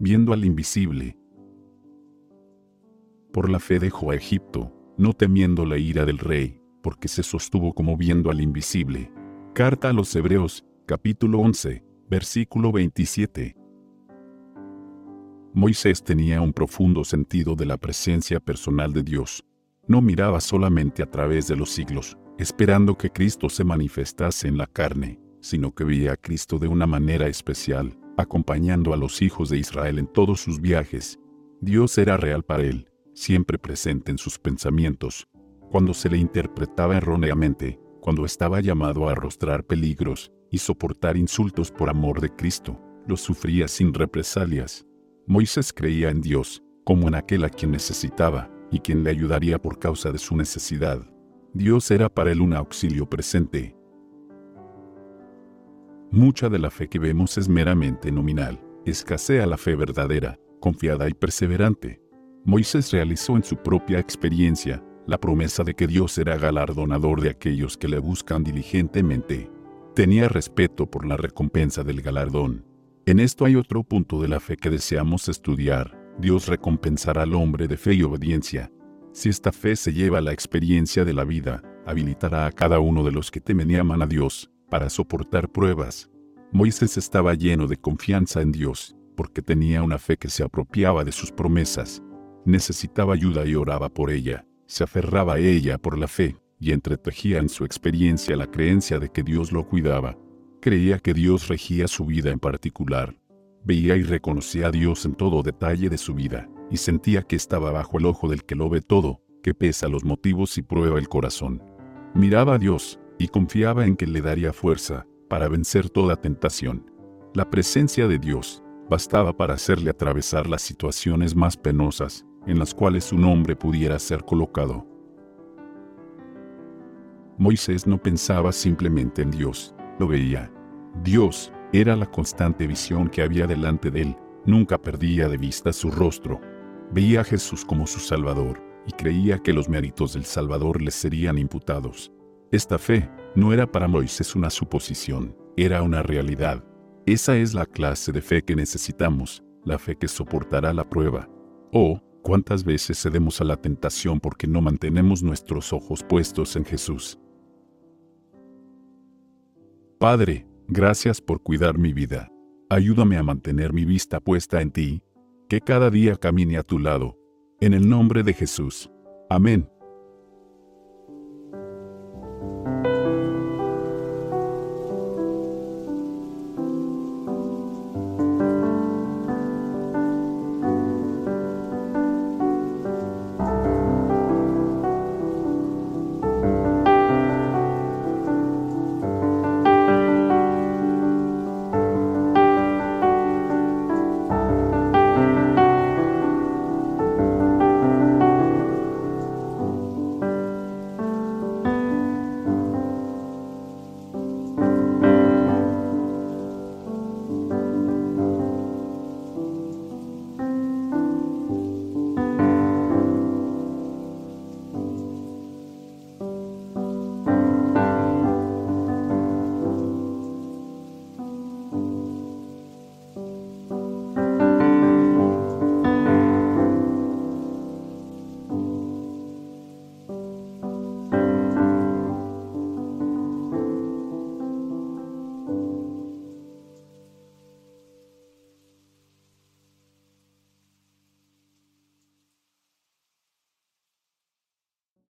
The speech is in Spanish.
viendo al invisible. Por la fe dejó a Egipto, no temiendo la ira del rey, porque se sostuvo como viendo al invisible. Carta a los Hebreos, capítulo 11, versículo 27. Moisés tenía un profundo sentido de la presencia personal de Dios. No miraba solamente a través de los siglos, esperando que Cristo se manifestase en la carne, sino que veía a Cristo de una manera especial, acompañando a los hijos de Israel en todos sus viajes. Dios era real para él, siempre presente en sus pensamientos. Cuando se le interpretaba erróneamente, cuando estaba llamado a arrostrar peligros y soportar insultos por amor de Cristo, los sufría sin represalias. Moisés creía en Dios, como en aquel a quien necesitaba, y quien le ayudaría por causa de su necesidad. Dios era para él un auxilio presente, Mucha de la fe que vemos es meramente nominal, escasea la fe verdadera, confiada y perseverante. Moisés realizó en su propia experiencia la promesa de que Dios será galardonador de aquellos que le buscan diligentemente. Tenía respeto por la recompensa del galardón. En esto hay otro punto de la fe que deseamos estudiar. Dios recompensará al hombre de fe y obediencia. Si esta fe se lleva a la experiencia de la vida, habilitará a cada uno de los que temen y aman a Dios para soportar pruebas. Moisés estaba lleno de confianza en Dios, porque tenía una fe que se apropiaba de sus promesas. Necesitaba ayuda y oraba por ella, se aferraba a ella por la fe, y entretejía en su experiencia la creencia de que Dios lo cuidaba. Creía que Dios regía su vida en particular. Veía y reconocía a Dios en todo detalle de su vida, y sentía que estaba bajo el ojo del que lo ve todo, que pesa los motivos y prueba el corazón. Miraba a Dios, y confiaba en que le daría fuerza para vencer toda tentación. La presencia de Dios bastaba para hacerle atravesar las situaciones más penosas en las cuales un hombre pudiera ser colocado. Moisés no pensaba simplemente en Dios, lo veía. Dios era la constante visión que había delante de él, nunca perdía de vista su rostro. Veía a Jesús como su Salvador, y creía que los méritos del Salvador le serían imputados. Esta fe no era para Moisés una suposición, era una realidad. Esa es la clase de fe que necesitamos, la fe que soportará la prueba. Oh, cuántas veces cedemos a la tentación porque no mantenemos nuestros ojos puestos en Jesús. Padre, gracias por cuidar mi vida. Ayúdame a mantener mi vista puesta en ti, que cada día camine a tu lado. En el nombre de Jesús. Amén.